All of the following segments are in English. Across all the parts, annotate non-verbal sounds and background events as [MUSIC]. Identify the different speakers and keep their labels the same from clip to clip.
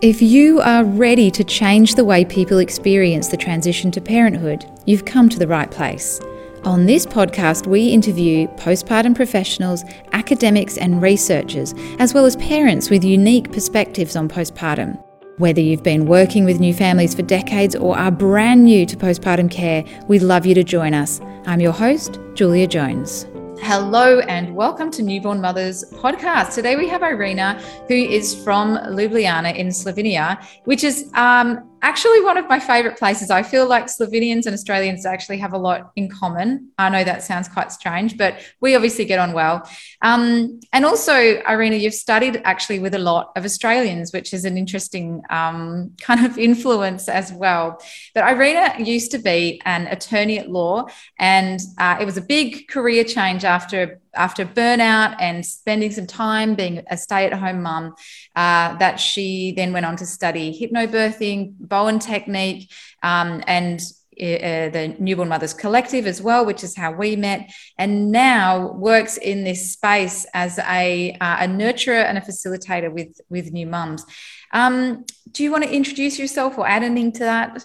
Speaker 1: If you are ready to change the way people experience the transition to parenthood, you've come to the right place. On this podcast, we interview postpartum professionals, academics, and researchers, as well as parents with unique perspectives on postpartum. Whether you've been working with new families for decades or are brand new to postpartum care, we'd love you to join us. I'm your host, Julia Jones. Hello and welcome to Newborn Mothers podcast. Today we have Irina, who is from Ljubljana in Slovenia, which is um, actually one of my favorite places. I feel like Slovenians and Australians actually have a lot in common. I know that sounds quite strange, but we obviously get on well. Um, and also, Irina, you've studied actually with a lot of Australians, which is an interesting um, [LAUGHS] kind of influence as well. But Irina used to be an attorney at law, and uh, it was a big career change after after burnout and spending some time being a stay at home mum, uh, that she then went on to study hypnobirthing, Bowen technique, um, and uh, the Newborn Mothers Collective as well, which is how we met, and now works in this space as a, uh, a nurturer and a facilitator with, with new mums. Um, do you want to introduce yourself or add anything to that?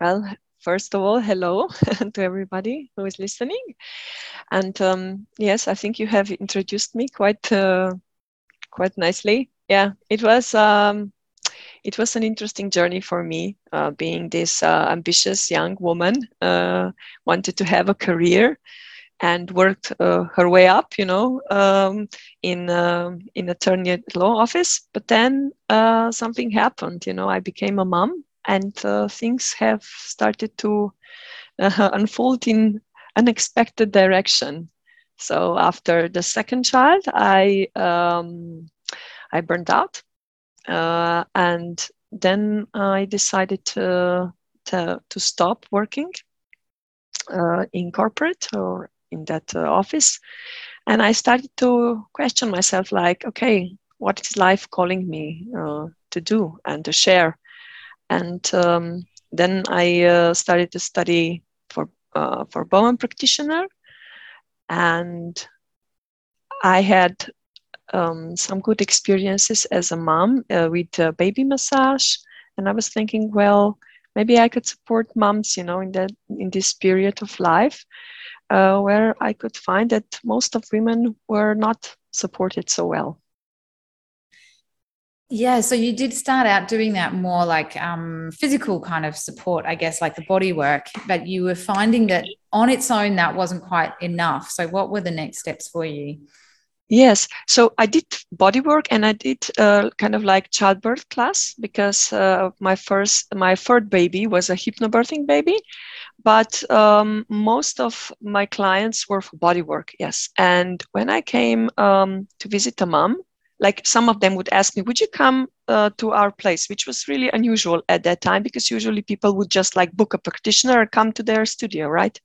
Speaker 2: Well, first of all, hello [LAUGHS] to everybody who is listening. And um, yes, I think you have introduced me quite uh, quite nicely. Yeah, it was um, it was an interesting journey for me, uh, being this uh, ambitious young woman, uh, wanted to have a career, and worked uh, her way up, you know, um, in um, in attorney law office. But then uh, something happened. You know, I became a mom and uh, things have started to uh, [LAUGHS] unfold in unexpected direction. So after the second child, I um, I burned out, uh, and then I decided to to, to stop working uh, in corporate or in that uh, office, and I started to question myself, like, okay, what is life calling me uh, to do and to share? And um, then I uh, started to study for uh, for Bowen practitioner, and I had um, some good experiences as a mom uh, with baby massage, and I was thinking, well, maybe I could support moms, you know, in that in this period of life, uh, where I could find that most of women were not supported so well.
Speaker 1: Yeah, so you did start out doing that more like um, physical kind of support, I guess, like the body work, but you were finding that on its own that wasn't quite enough. So, what were the next steps for you?
Speaker 2: Yes, so I did body work and I did uh, kind of like childbirth class because uh, my first, my third baby was a hypnobirthing baby, but um, most of my clients were for body work. Yes, and when I came um, to visit a mom like some of them would ask me would you come uh, to our place? Which was really unusual at that time because usually people would just like book a practitioner and come to their studio right?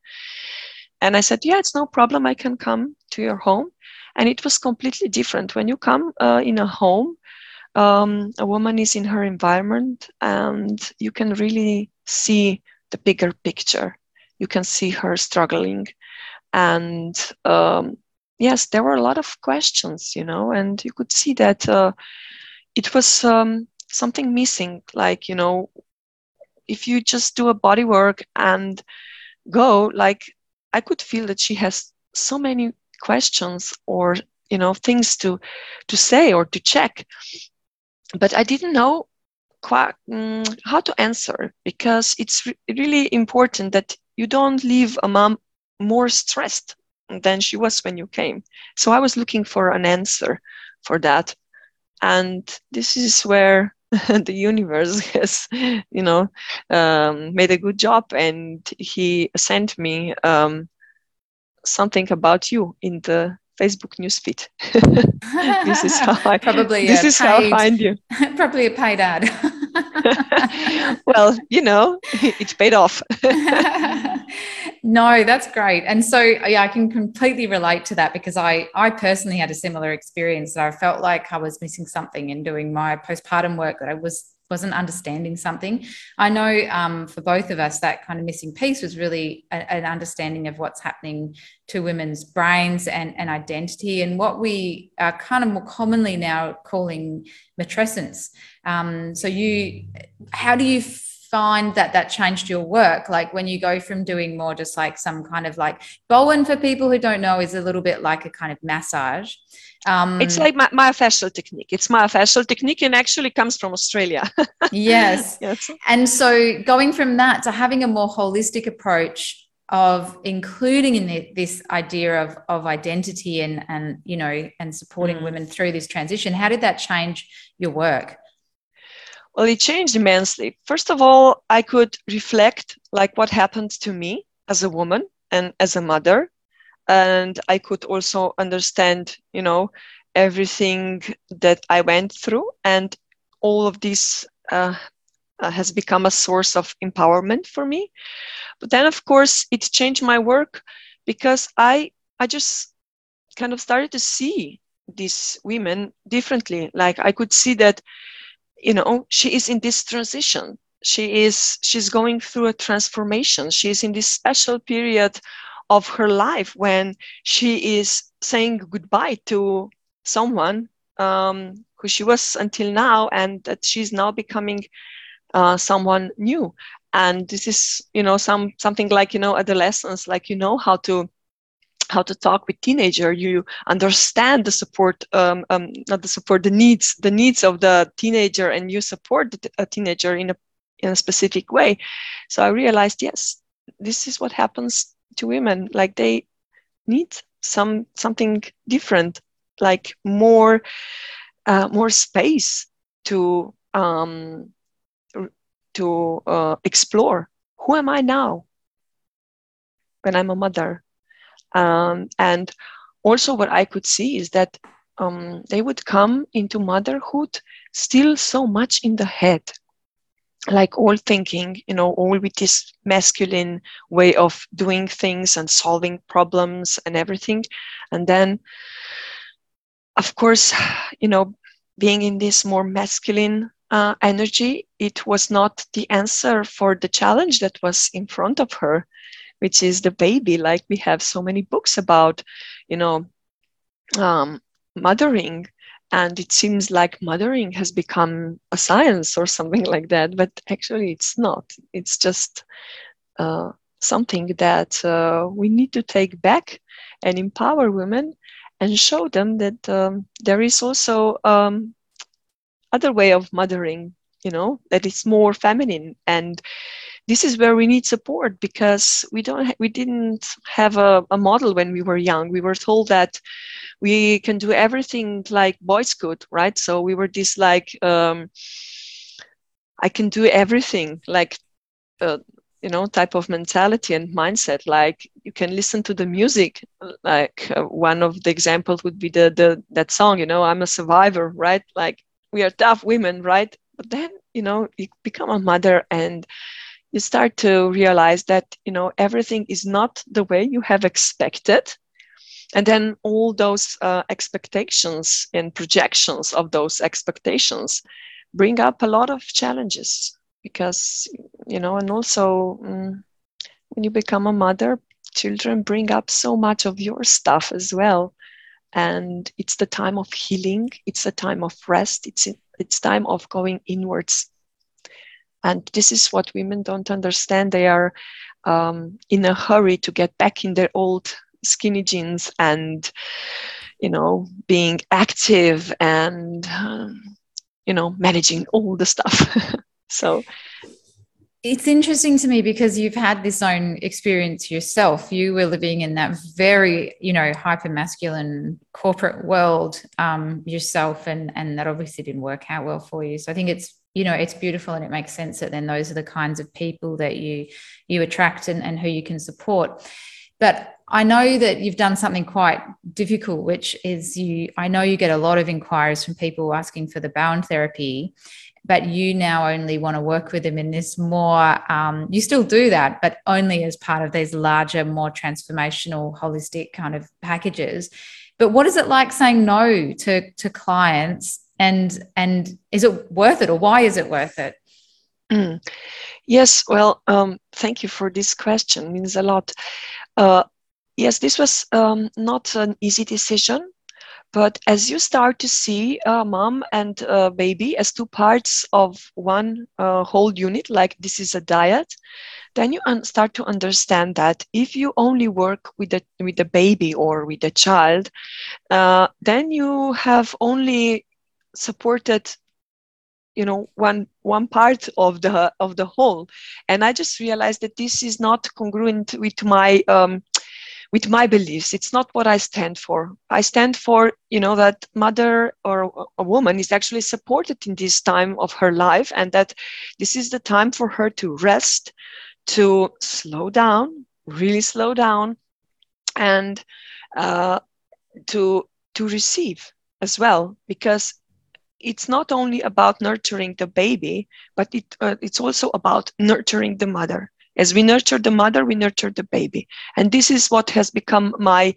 Speaker 2: And i said yeah it's no problem. I can come to your home. And it was completely different. When you come uh, in a home um, a woman is in her environment and you can really see the bigger picture. You can see her struggling and um, yes, there were a lot of questions, you know, and you could see that uh, it was um, something missing. Like, you know, if you just do a body work and go, like, I could feel that she has so many questions or you know things to to say or to check but i didn't know quite um, how to answer because it's re- really important that you don't leave a mom more stressed than she was when you came. So I was looking for an answer for that. And this is where [LAUGHS] the universe [LAUGHS] has, you know, um, made a good job. And he sent me um, something about you in the Facebook newsfeed. [LAUGHS] this is how I
Speaker 1: probably
Speaker 2: this is paid, how I find you.
Speaker 1: Probably a paid ad. [LAUGHS] [LAUGHS]
Speaker 2: well, you know, [LAUGHS] it's paid off.
Speaker 1: no, that's great. And so yeah, I can completely relate to that because I I personally had a similar experience that I felt like I was missing something in doing my postpartum work that I was wasn't understanding something. I know um, for both of us, that kind of missing piece was really a, an understanding of what's happening to women's brains and, and identity, and what we are kind of more commonly now calling matrescence. Um, so, you, how do you find that that changed your work? Like when you go from doing more just like some kind of like Bowen, for people who don't know, is a little bit like a kind of massage.
Speaker 2: Um, it's like my, myofascial technique. It's myofascial technique and actually comes from Australia. [LAUGHS]
Speaker 1: yes. yes. And so going from that to having a more holistic approach of including in the, this idea of, of identity and, and, you know, and supporting mm. women through this transition, how did that change your work?
Speaker 2: Well, it changed immensely. First of all, I could reflect like what happened to me as a woman and as a mother. And I could also understand, you know, everything that I went through. And all of this uh, uh, has become a source of empowerment for me. But then, of course, it changed my work because I, I just kind of started to see these women differently. Like I could see that you know she is in this transition. She is she's going through a transformation. She is in this special period of her life when she is saying goodbye to someone um, who she was until now and that she's now becoming uh, someone new. And this is you know some something like you know adolescence like you know how to how to talk with teenager you understand the support um, um, not the support the needs the needs of the teenager and you support the, a teenager in a in a specific way. So i realized yes this is what happens to women. Like they need some something different like more uh, more space to um, to uh, explore. Who am i now? When i'm a mother um, and also, what I could see is that um, they would come into motherhood still so much in the head, like all thinking, you know, all with this masculine way of doing things and solving problems and everything. And then, of course, you know, being in this more masculine uh, energy, it was not the answer for the challenge that was in front of her which is the baby. Like we have so many books about you know um, mothering and it seems like mothering has become a science or something [LAUGHS] like that but actually it's not. It's just uh, something that uh, we need to take back and empower women and show them that um, there is also um, other way of mothering you know that it's more feminine and this is where we need support because we don't ha- we didn't have a, a model when we were young. We were told that we can do everything like boys could right? So we were this like um, i can do everything like uh, you know type of mentality and mindset. Like you can listen to the music. Like uh, one of the examples would be the, the that song you know i'm a survivor right? Like we are tough women right? But then you know you become a mother and you start to realize that you know everything is not the way you have expected. And then all those uh, expectations and projections of those expectations bring up a lot of challenges because you know and also um, when you become a mother children bring up so much of your stuff as well. And it's the time of healing it's a time of rest it's it's time of going inwards and this is what women don't understand. They are um, in a hurry to get back in their old skinny jeans and, you know, being active and, um, you know, managing all the stuff. [LAUGHS] so
Speaker 1: it's interesting to me because you've had this own experience yourself. You were living in that very, you know, hyper masculine corporate world um, yourself, and and that obviously didn't work out well for you. So I think it's you know it's beautiful and it makes sense that then those are the kinds of people that you you attract and, and who you can support. But i know that you've done something quite difficult which is you i know you get a lot of inquiries from people asking for the bowen therapy but you now only want to work with them in this more um, you still do that but only as part of these larger more transformational holistic kind of packages. But what is it like saying no to to clients and and is it worth it or why is it worth it?
Speaker 2: Mm. yes well um, thank you for this question. It means a lot. Uh, yes this was um, not an easy decision but as you start to see uh, mom and uh, baby as two parts of one uh, whole unit like this is a dyad then you un- start to understand that if you only work with the with the baby or with the child uh, then you have only supported you know one one part of the of the whole. And i just realized that this is not congruent with my um, with my beliefs. It's not what i stand for. I stand for you know that mother or a woman is actually supported in this time of her life and that this is the time for her to rest to slow down really slow down and uh, to to receive as well. Because it's not only about nurturing the baby, but it, uh, it's also about nurturing the mother. As we nurture the mother, we nurture the baby, and this is what has become my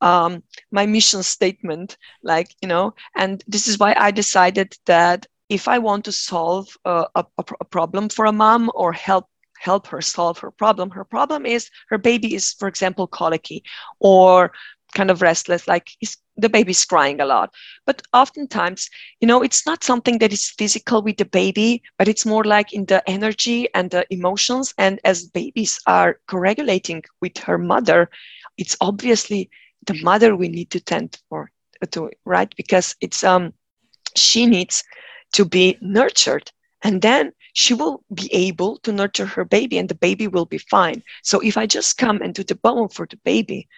Speaker 2: um, my mission statement. Like you know, and this is why I decided that if I want to solve a, a, a problem for a mom or help help her solve her problem, her problem is her baby is, for example, colicky or kind of restless, like the baby's crying a lot. But oftentimes, you know, it's not something that is physical with the baby, but it's more like in the energy and the emotions. And as babies are co-regulating with her mother, it's obviously the mother we need to tend for to right because it's um she needs to be nurtured and then she will be able to nurture her baby and the baby will be fine so if i just come and do the Bowen for the baby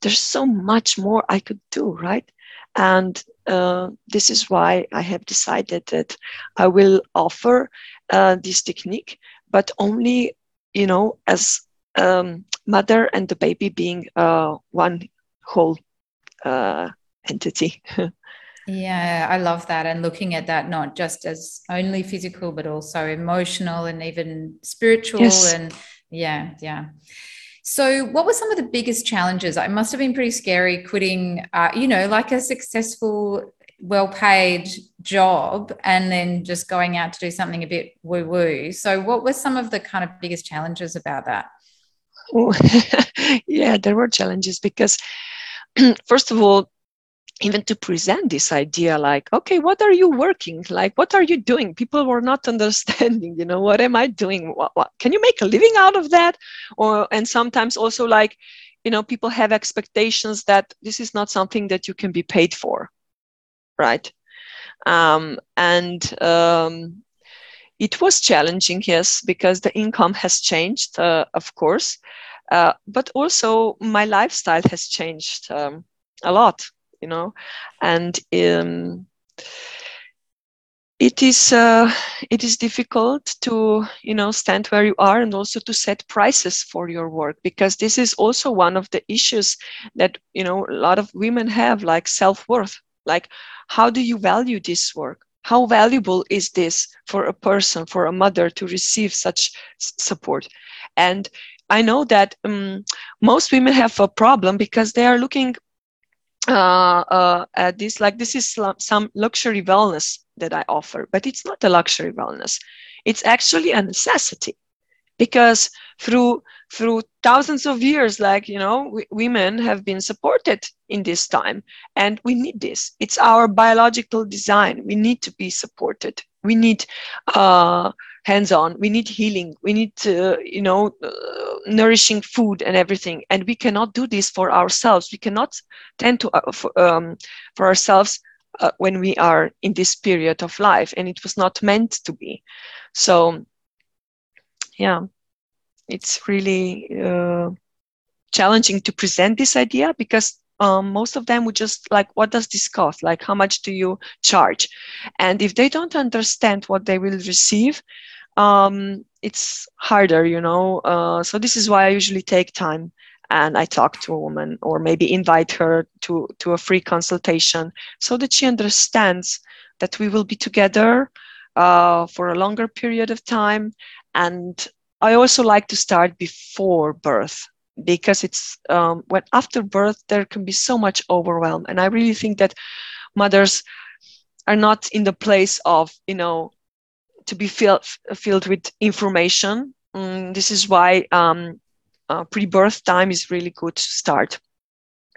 Speaker 2: there's so much more I could do, right? And uh, this is why I have decided that I will offer uh, this technique, but only, you know, as um, mother and the baby being uh, one whole uh, entity. [LAUGHS]
Speaker 1: yeah, I love that. And looking at that not just as only physical, but also emotional and even spiritual. Yes. And yeah, yeah. So, what were some of the biggest challenges? It must have been pretty scary quitting, uh, you know, like a successful, well paid job and then just going out to do something a bit woo woo. So, what were some of the kind of biggest challenges about that? [LAUGHS]
Speaker 2: yeah, there were challenges because, [CLEARS THROAT] first of all, even to present this idea like okay what are you working? Like what are you doing? People were not [LAUGHS] understanding you know what am i doing? What, what can you make a living out of that? Or and sometimes also like you know people have expectations that this is not something that you can be paid for right? Um, and um, it was challenging yes because the income has changed uh, of course uh, but also my lifestyle has changed um, a lot you know? And um, it is uh, it is difficult to you know stand where you are and also to set prices for your work because this is also one of the issues that you know a lot of women have like self-worth. Like how do you value this work? How valuable is this for a person for a mother to receive such support? And i know that um, most women have a problem because they are looking uh, uh, at this like this is some luxury wellness that i offer but it's not a luxury wellness. It's actually a necessity because through through thousands of years like you know w- women have been supported in this time and we need this. It's our biological design. We need to be supported. We need uh, hands-on we need healing. We need you know uh, nourishing food and everything. And we cannot do this for ourselves. We cannot tend to uh, for, um, for ourselves uh, when we are in this period of life. And it was not meant to be. So yeah it's really uh, challenging to present this idea because um, most of them would just like what does this cost? Like how much do you charge? And if they don't understand what they will receive um, it's harder you know uh, so this is why i usually take time and i talk to a woman or maybe invite her to to a free consultation so that she understands that we will be together uh, for a longer period of time. And i also like to start before birth because it's um, when after birth there can be so much overwhelm. And i really think that mothers are not in the place of you know to be filled filled with information mm, this is why um, uh, pre-birth time is really good to start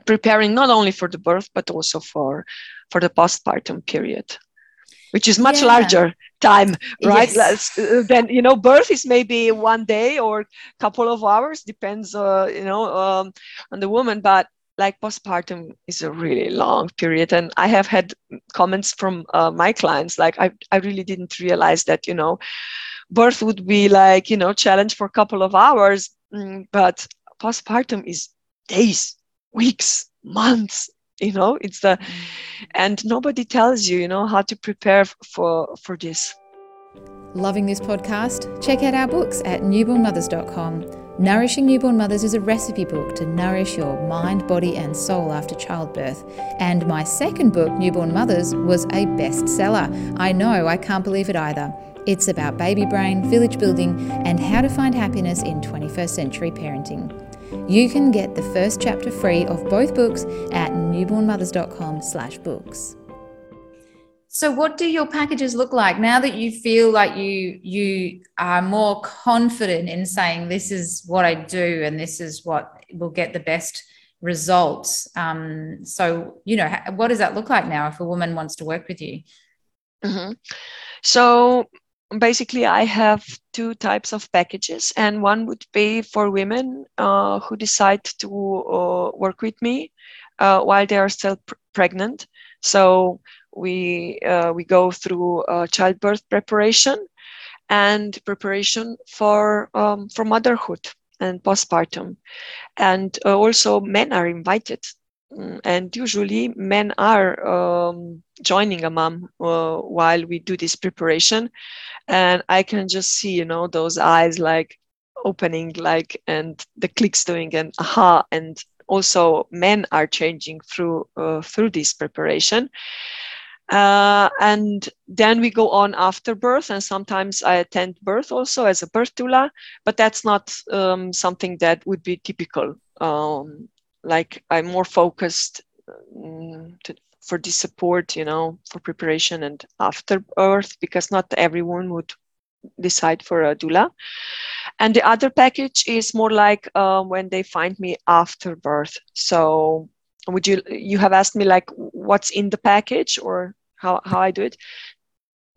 Speaker 2: preparing not only for the birth but also for for the postpartum period which is much yeah. larger time right yes. Uh, then you know birth is maybe one day or couple of hours depends uh, you know um, on the woman but like postpartum is a really long period and i have had comments from uh, my clients like I, I really didn't realize that you know birth would be like you know challenge for a couple of hours mm, but postpartum is days weeks months you know it's the and nobody tells you you know how to prepare for for this.
Speaker 1: Loving this podcast? Check out our books at newbornmothers.com Nourishing Newborn Mothers is a recipe book to nourish your mind, body, and soul after childbirth. And my second book, Newborn Mothers, was a bestseller. I know, I can't believe it either. It's about baby brain, village building, and how to find happiness in 21st century parenting. You can get the first chapter free of both books at newbornmothers.com slash books. So what do your packages look like now that you feel like you you are more confident in saying this is what I do and this is what will get the best results? Um, so you know, what does that look like now if a woman wants to work with you?
Speaker 2: Mm-hmm. So basically i have two types of packages and one would be for women uh, who decide to uh, work with me uh, while they are still pr- pregnant so we uh, we go through uh, childbirth preparation and preparation for um, for motherhood and postpartum. And uh, also men are invited. Mm, and usually men are um, joining a mom while we do this preparation. And i can just see you know those eyes like opening like and the clicks doing and aha and also men are changing through uh, through this preparation uh, and then we go on after birth and sometimes i attend birth also as a birth doula but that's not um, something that would be typical um, like i'm more focused um, to, for this support, you know, for preparation and after birth, because not everyone would decide for a doula. And the other package is more like uh, when they find me after birth. So would you you have asked me like what's in the package or how, how I do it?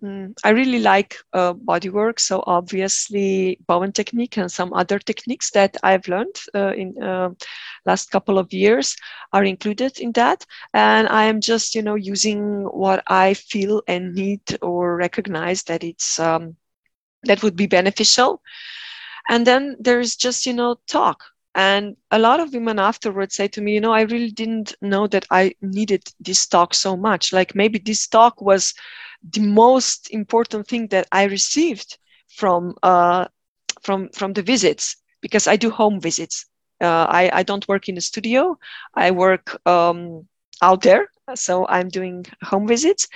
Speaker 2: Mm, I really like uh, bodywork, so obviously Bowen technique and some other techniques that I've learned uh, in uh, last couple of years are included in that. And I am just, you know, using what I feel and need or recognize that it's um, that would be beneficial. And then there's just, you know, talk. And a lot of women afterwards say to me, you know, I really didn't know that I needed this talk so much. Like maybe this talk was the most important thing that I received from uh, from from the visits because I do home visits. Uh, I I don't work in the studio. I work um, out there, so I'm doing home visits,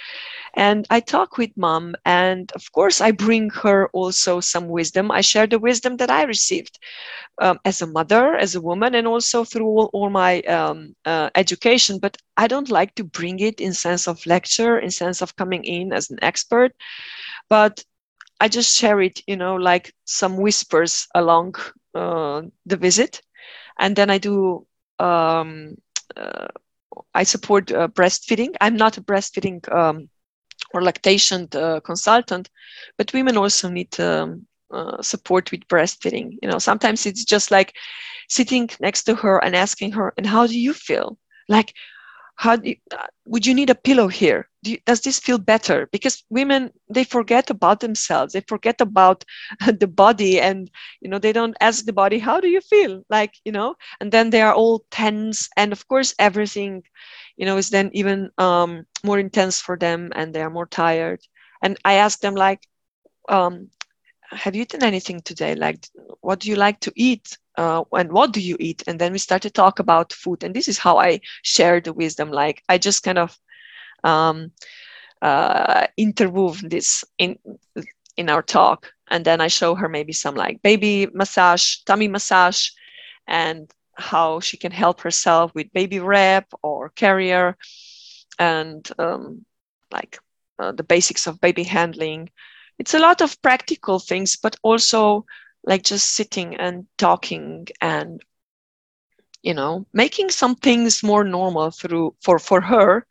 Speaker 2: and I talk with mom. And of course, I bring her also some wisdom. I share the wisdom that I received um, as a mother, as a woman, and also through all, all my um, uh, education. But I don't like to bring it in sense of lecture, in sense of coming in as an expert, but I just share it, you know, like some whispers along uh, the visit, and then I do. Um, uh, I support uh, breastfeeding. I'm not a breastfeeding um, or lactation uh, consultant, but women also need um, uh, support with breastfeeding. You know, sometimes it's just like sitting next to her and asking her, "And how do you feel? Like, how do you, would you need a pillow here? Do you, does this feel better?" Because women they forget about themselves, they forget about [LAUGHS] the body, and you know they don't ask the body, "How do you feel?" Like you know, and then they are all tense, and of course everything you know is then even um, more intense for them and they are more tired and i ask them like um, have you eaten anything today like what do you like to eat uh, and what do you eat? And then we start to talk about food. And this is how i share the wisdom. Like i just kind of um, uh, interwove this in in our talk. And then i show her maybe some like baby massage tummy massage and how she can help herself with baby wrap or carrier. And um, like uh, the basics of baby handling. It's a lot of practical things, but also like just sitting and talking and you know making some things more normal through for for her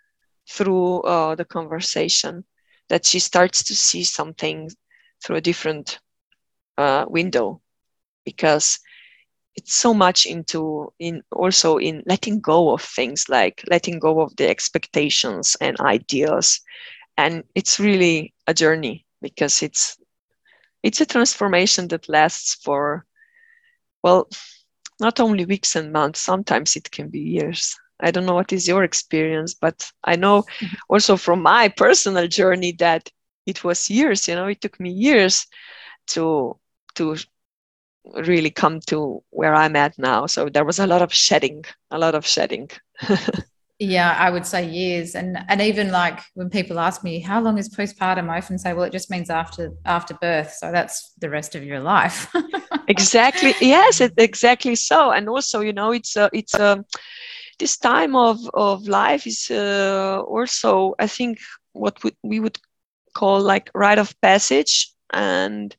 Speaker 2: through uh, the conversation that she starts to see something through a different uh, window. Because it's so much into in also in letting go of things like letting go of the expectations and ideas. And it's really a journey because it's it's a transformation that lasts for well not only weeks and months sometimes it can be years i don't know what is your experience but i know mm-hmm. also from my personal journey that it was years you know it took me years to to really come to where I'm at now. So there was a lot of shedding, a lot of shedding. [LAUGHS]
Speaker 1: yeah, I would say years. And and even like when people ask me how long is postpartum, I often say, well, it just means after after birth. So that's the rest of your life. [LAUGHS]
Speaker 2: exactly. Yes, it, exactly so. And also, you know, it's a it's a this time of of life is uh, also I think what we would call like rite of passage and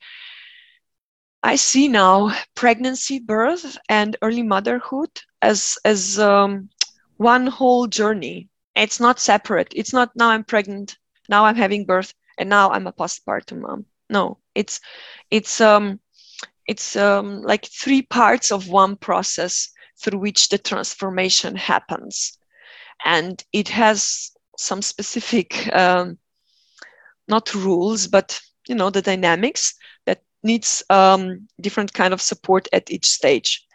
Speaker 2: I see now pregnancy, birth, and early motherhood as as um, one whole journey. It's not separate. It's not now I'm pregnant, now I'm having birth, and now I'm a postpartum mom. No, it's it's um it's um, like three parts of one process through which the transformation happens, and it has some specific um, not rules, but you know the dynamics that needs um, different kind of support at each stage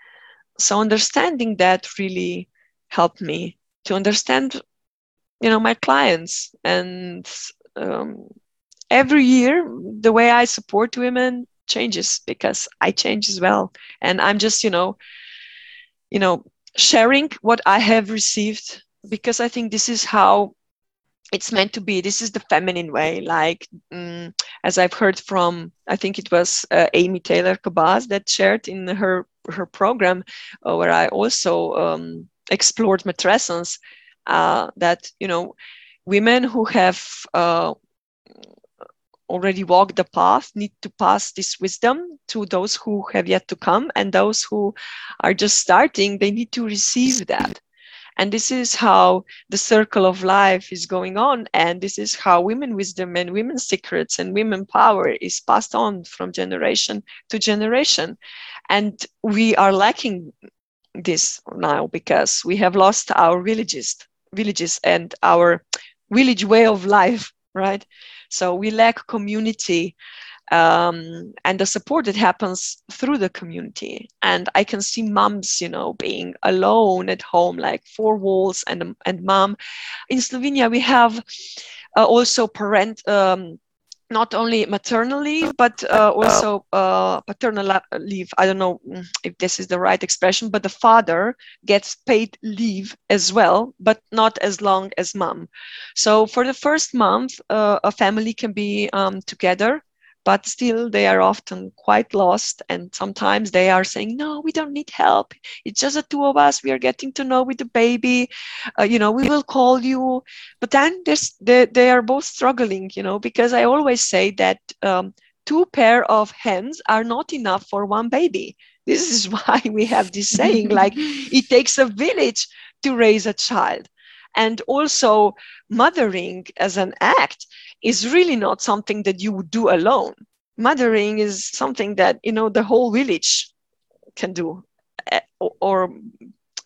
Speaker 2: so understanding that really helped me to understand you know my clients. And um, every year the way i support women changes because i change as well. And i'm just you know you know sharing what i have received because i think this is how it's meant to be. This is the feminine way. Like um, as i've heard from i think it was uh, amy taylor kabbaz that shared in her her program uh, where i also um, explored matrescence uh, that you know women who have uh, already walked the path need to pass this wisdom to those who have yet to come and those who are just starting they need to receive that and this is how the circle of life is going on. And this is how women wisdom and women's secrets and women power is passed on from generation to generation. And we are lacking this now because we have lost our villages, villages and our village way of life, right? So we lack community um, and the support that happens through the community. And I can see moms, you know, being alone at home, like four walls and and mom. In Slovenia, we have uh, also parent. Um, not only maternal leave, but uh, also uh, paternal leave. I don't know mm, if this is the right expression, but the father gets paid leave as well, but not as long as mom. So for the first month, uh, a family can be um, together but still they are often quite lost and sometimes they are saying no we don't need help. It's just the two of us. We are getting to know with the baby. Uh, you know we will call you. But then there's they, they are both struggling you know because i always say that um, two pair of hands are not enough for one baby. This is [LAUGHS] why we have this saying [LAUGHS] like it takes a village to raise a child. And also mothering as an act is really not something that you would do alone. Mothering is something that you know the whole village can do, eh, or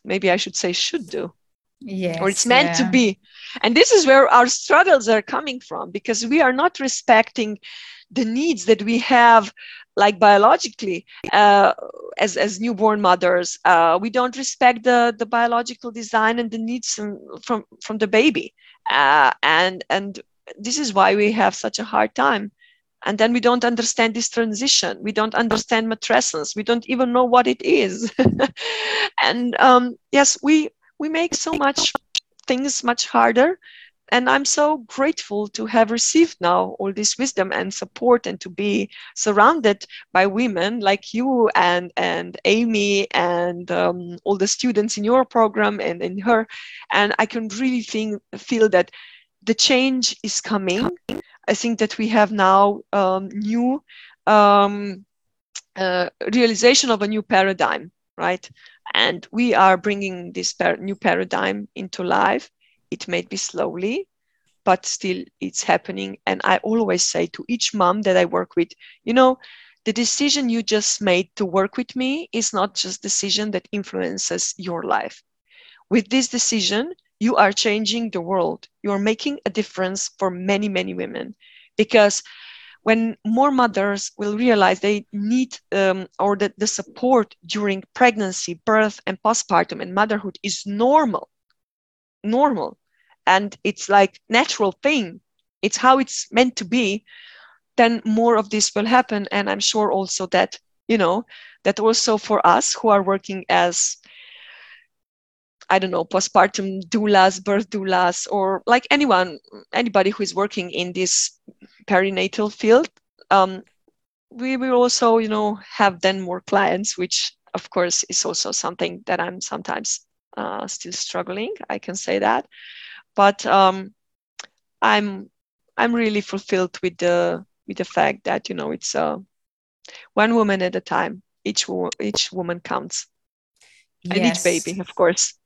Speaker 2: maybe I should say should do.
Speaker 1: Yes,
Speaker 2: or it's meant yeah. to be. And this is where our struggles are coming from because we are not respecting the needs that we have like biologically uh, as, as newborn mothers uh, we don't respect the, the biological design and the needs from from, from the baby uh, and and this is why we have such a hard time. And then we don't understand this transition. We don't understand matrescence. We don't even know what it is. [LAUGHS] And um, yes we we make so much things much harder. And i'm so grateful to have received now all this wisdom and support and to be surrounded by women like you and and amy and um, all the students in your program and in her. And i can really think, feel that the change is coming. I think that we have now um, new um, uh, realization of a new paradigm, right? And we are bringing this par- new paradigm into life. It may be slowly, but still it's happening. And I always say to each mom that I work with, you know, the decision you just made to work with me is not just decision that influences your life. With this decision, you are changing the world. You are making a difference for many, many women because when more mothers will realize they need um, or that the support during pregnancy, birth, and postpartum and motherhood is normal, normal, and it's like natural thing. It's how it's meant to be. Then more of this will happen, and I'm sure also that you know that also for us who are working as I don't know, postpartum doulas, birth doulas, or like anyone, anybody who is working in this perinatal field, um, we will also, you know, have then more clients, which of course is also something that I'm sometimes uh, still struggling. I can say that, but um, I'm I'm really fulfilled with the with the fact that you know it's uh, one woman at a time. Each wo- each woman counts, and each baby, of course.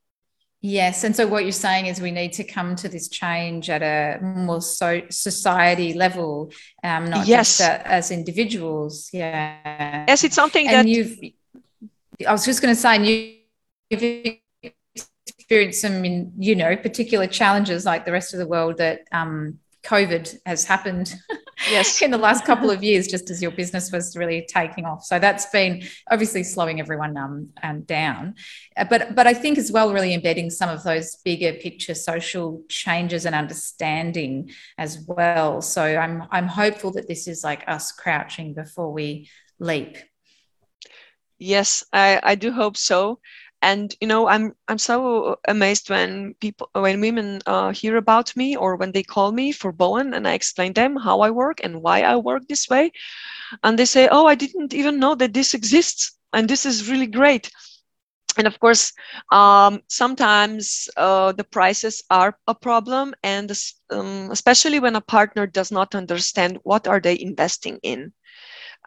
Speaker 1: Yes. And so what you're saying is we need to come to this change at a more so society level, um, not yes. just uh, as individuals. Yeah.
Speaker 2: Yes, it's something
Speaker 1: and
Speaker 2: that
Speaker 1: you've, I was just going to say, you, you've experienced some, you know, particular challenges like the rest of the world that um, COVID has happened [LAUGHS] yes. [LAUGHS] in the last couple of years, just as your business was really taking off. So that's been obviously slowing everyone um, um, down. Uh, but but I think as well, really embedding some of those bigger picture social changes and understanding as well. So I'm I'm hopeful that this is like us crouching before we leap.
Speaker 2: Yes, I, I do hope so and you know i'm i'm so amazed when people when women uh, hear about me or when they call me for bowen and i explain them how i work and why i work this way. And they say oh i didn't even know that this exists and this is really great. And of course um, sometimes uh, the prices are a problem and um, especially when a partner does not understand what are they investing in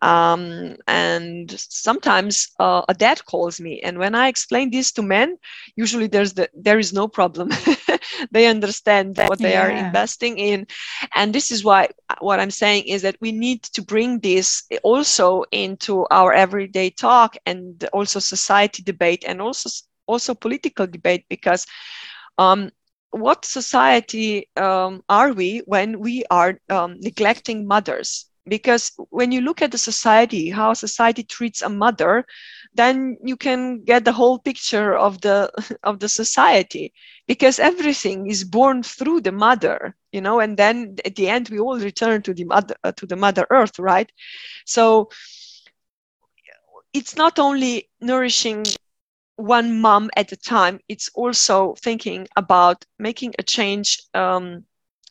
Speaker 2: um, and sometimes uh, a dad calls me, and when I explain this to men, usually there's the there is no problem. [LAUGHS] they understand what they yeah. are investing in, and this is why what I'm saying is that we need to bring this also into our everyday talk and also society debate and also also political debate because um, what society um, are we when we are um, neglecting mothers because when you look at the society how society treats a mother then you can get the whole picture of the [LAUGHS] of the society. Because everything is born through the mother you know and then at the end we all return to the mother uh, to the mother earth right? So it's not only nourishing one mom at a time it's also thinking about making a change um,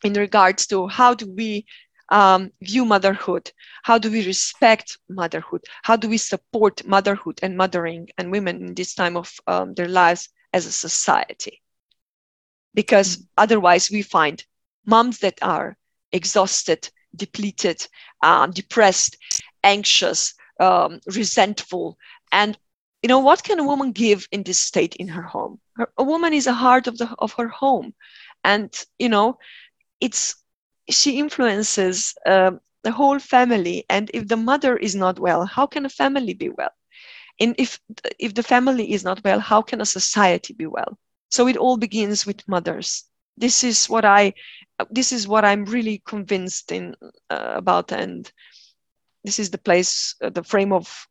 Speaker 2: in regards to how do we um, view motherhood? How do we respect motherhood? How do we support motherhood and mothering and women in this time of um, their lives as a society? Because mm-hmm. otherwise, we find moms that are exhausted, depleted, um, depressed, anxious, um, resentful, and you know what can a woman give in this state in her home? Her, a woman is a heart of the of her home, and you know it's she influences uh, the whole family. And if the mother is not well how can a family be well? And if if the family is not well how can a society be well? So it all begins with mothers. This is what i this is what i'm really convinced in uh, about. And this is the place uh, the frame of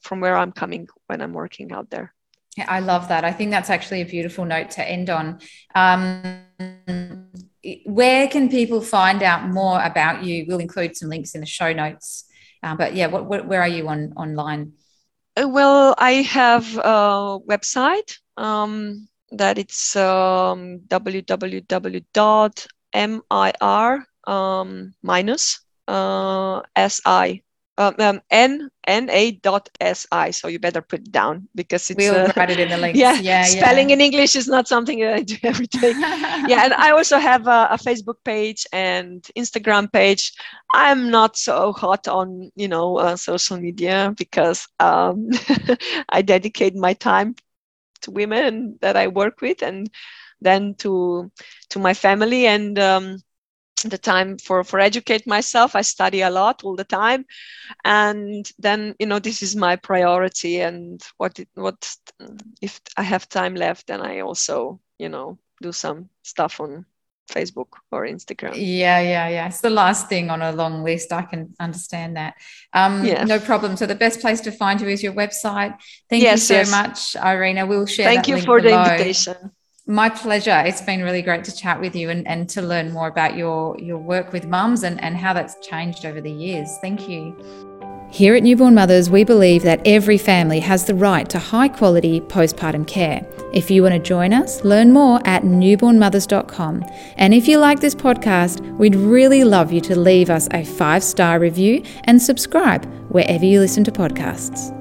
Speaker 2: from where i'm coming when i'm working out there.
Speaker 1: Yeah, I love that. I think that's actually a beautiful note to end on. Um, where can people find out more about you? We'll include some links in the show notes. Uh, but yeah, what, what, where are you on online?
Speaker 2: Uh, well, I have a website um, that it's um, www.mir um, minus uh, si um, um, n n a dot s i. So you better put it down because it's
Speaker 1: we'll uh, write it in the links. [LAUGHS]
Speaker 2: Yeah,
Speaker 1: yeah
Speaker 2: spelling
Speaker 1: yeah.
Speaker 2: in English is not something that I do [LAUGHS] every day. [LAUGHS] yeah, and I also have a, a, Facebook page and Instagram page. I'm not so hot on you know uh, social media because um, I dedicate my time to women that I work with and then to to my family and. Um, the time for for educate myself. I study a lot all the time. And then you know this is my priority and what it, what if i have time left then i also you know do some stuff on facebook or instagram.
Speaker 1: Yeah yeah yeah. It's the last thing on a long list. I can understand that. Um yeah. no problem. So the best place to find you is your website. Thank yes, you so yes. much irina. We'll share
Speaker 2: thank you for below. the invitation
Speaker 1: my pleasure. It's been really great to chat with you and, and to learn more about your, your work with mums and, and how that's changed over the years. Thank you. Here at Newborn Mothers, we believe that every family has the right to high quality postpartum care. If you want to join us, learn more at newbornmothers.com. And if you like this podcast, we'd really love you to leave us a five star review and subscribe wherever you listen to podcasts.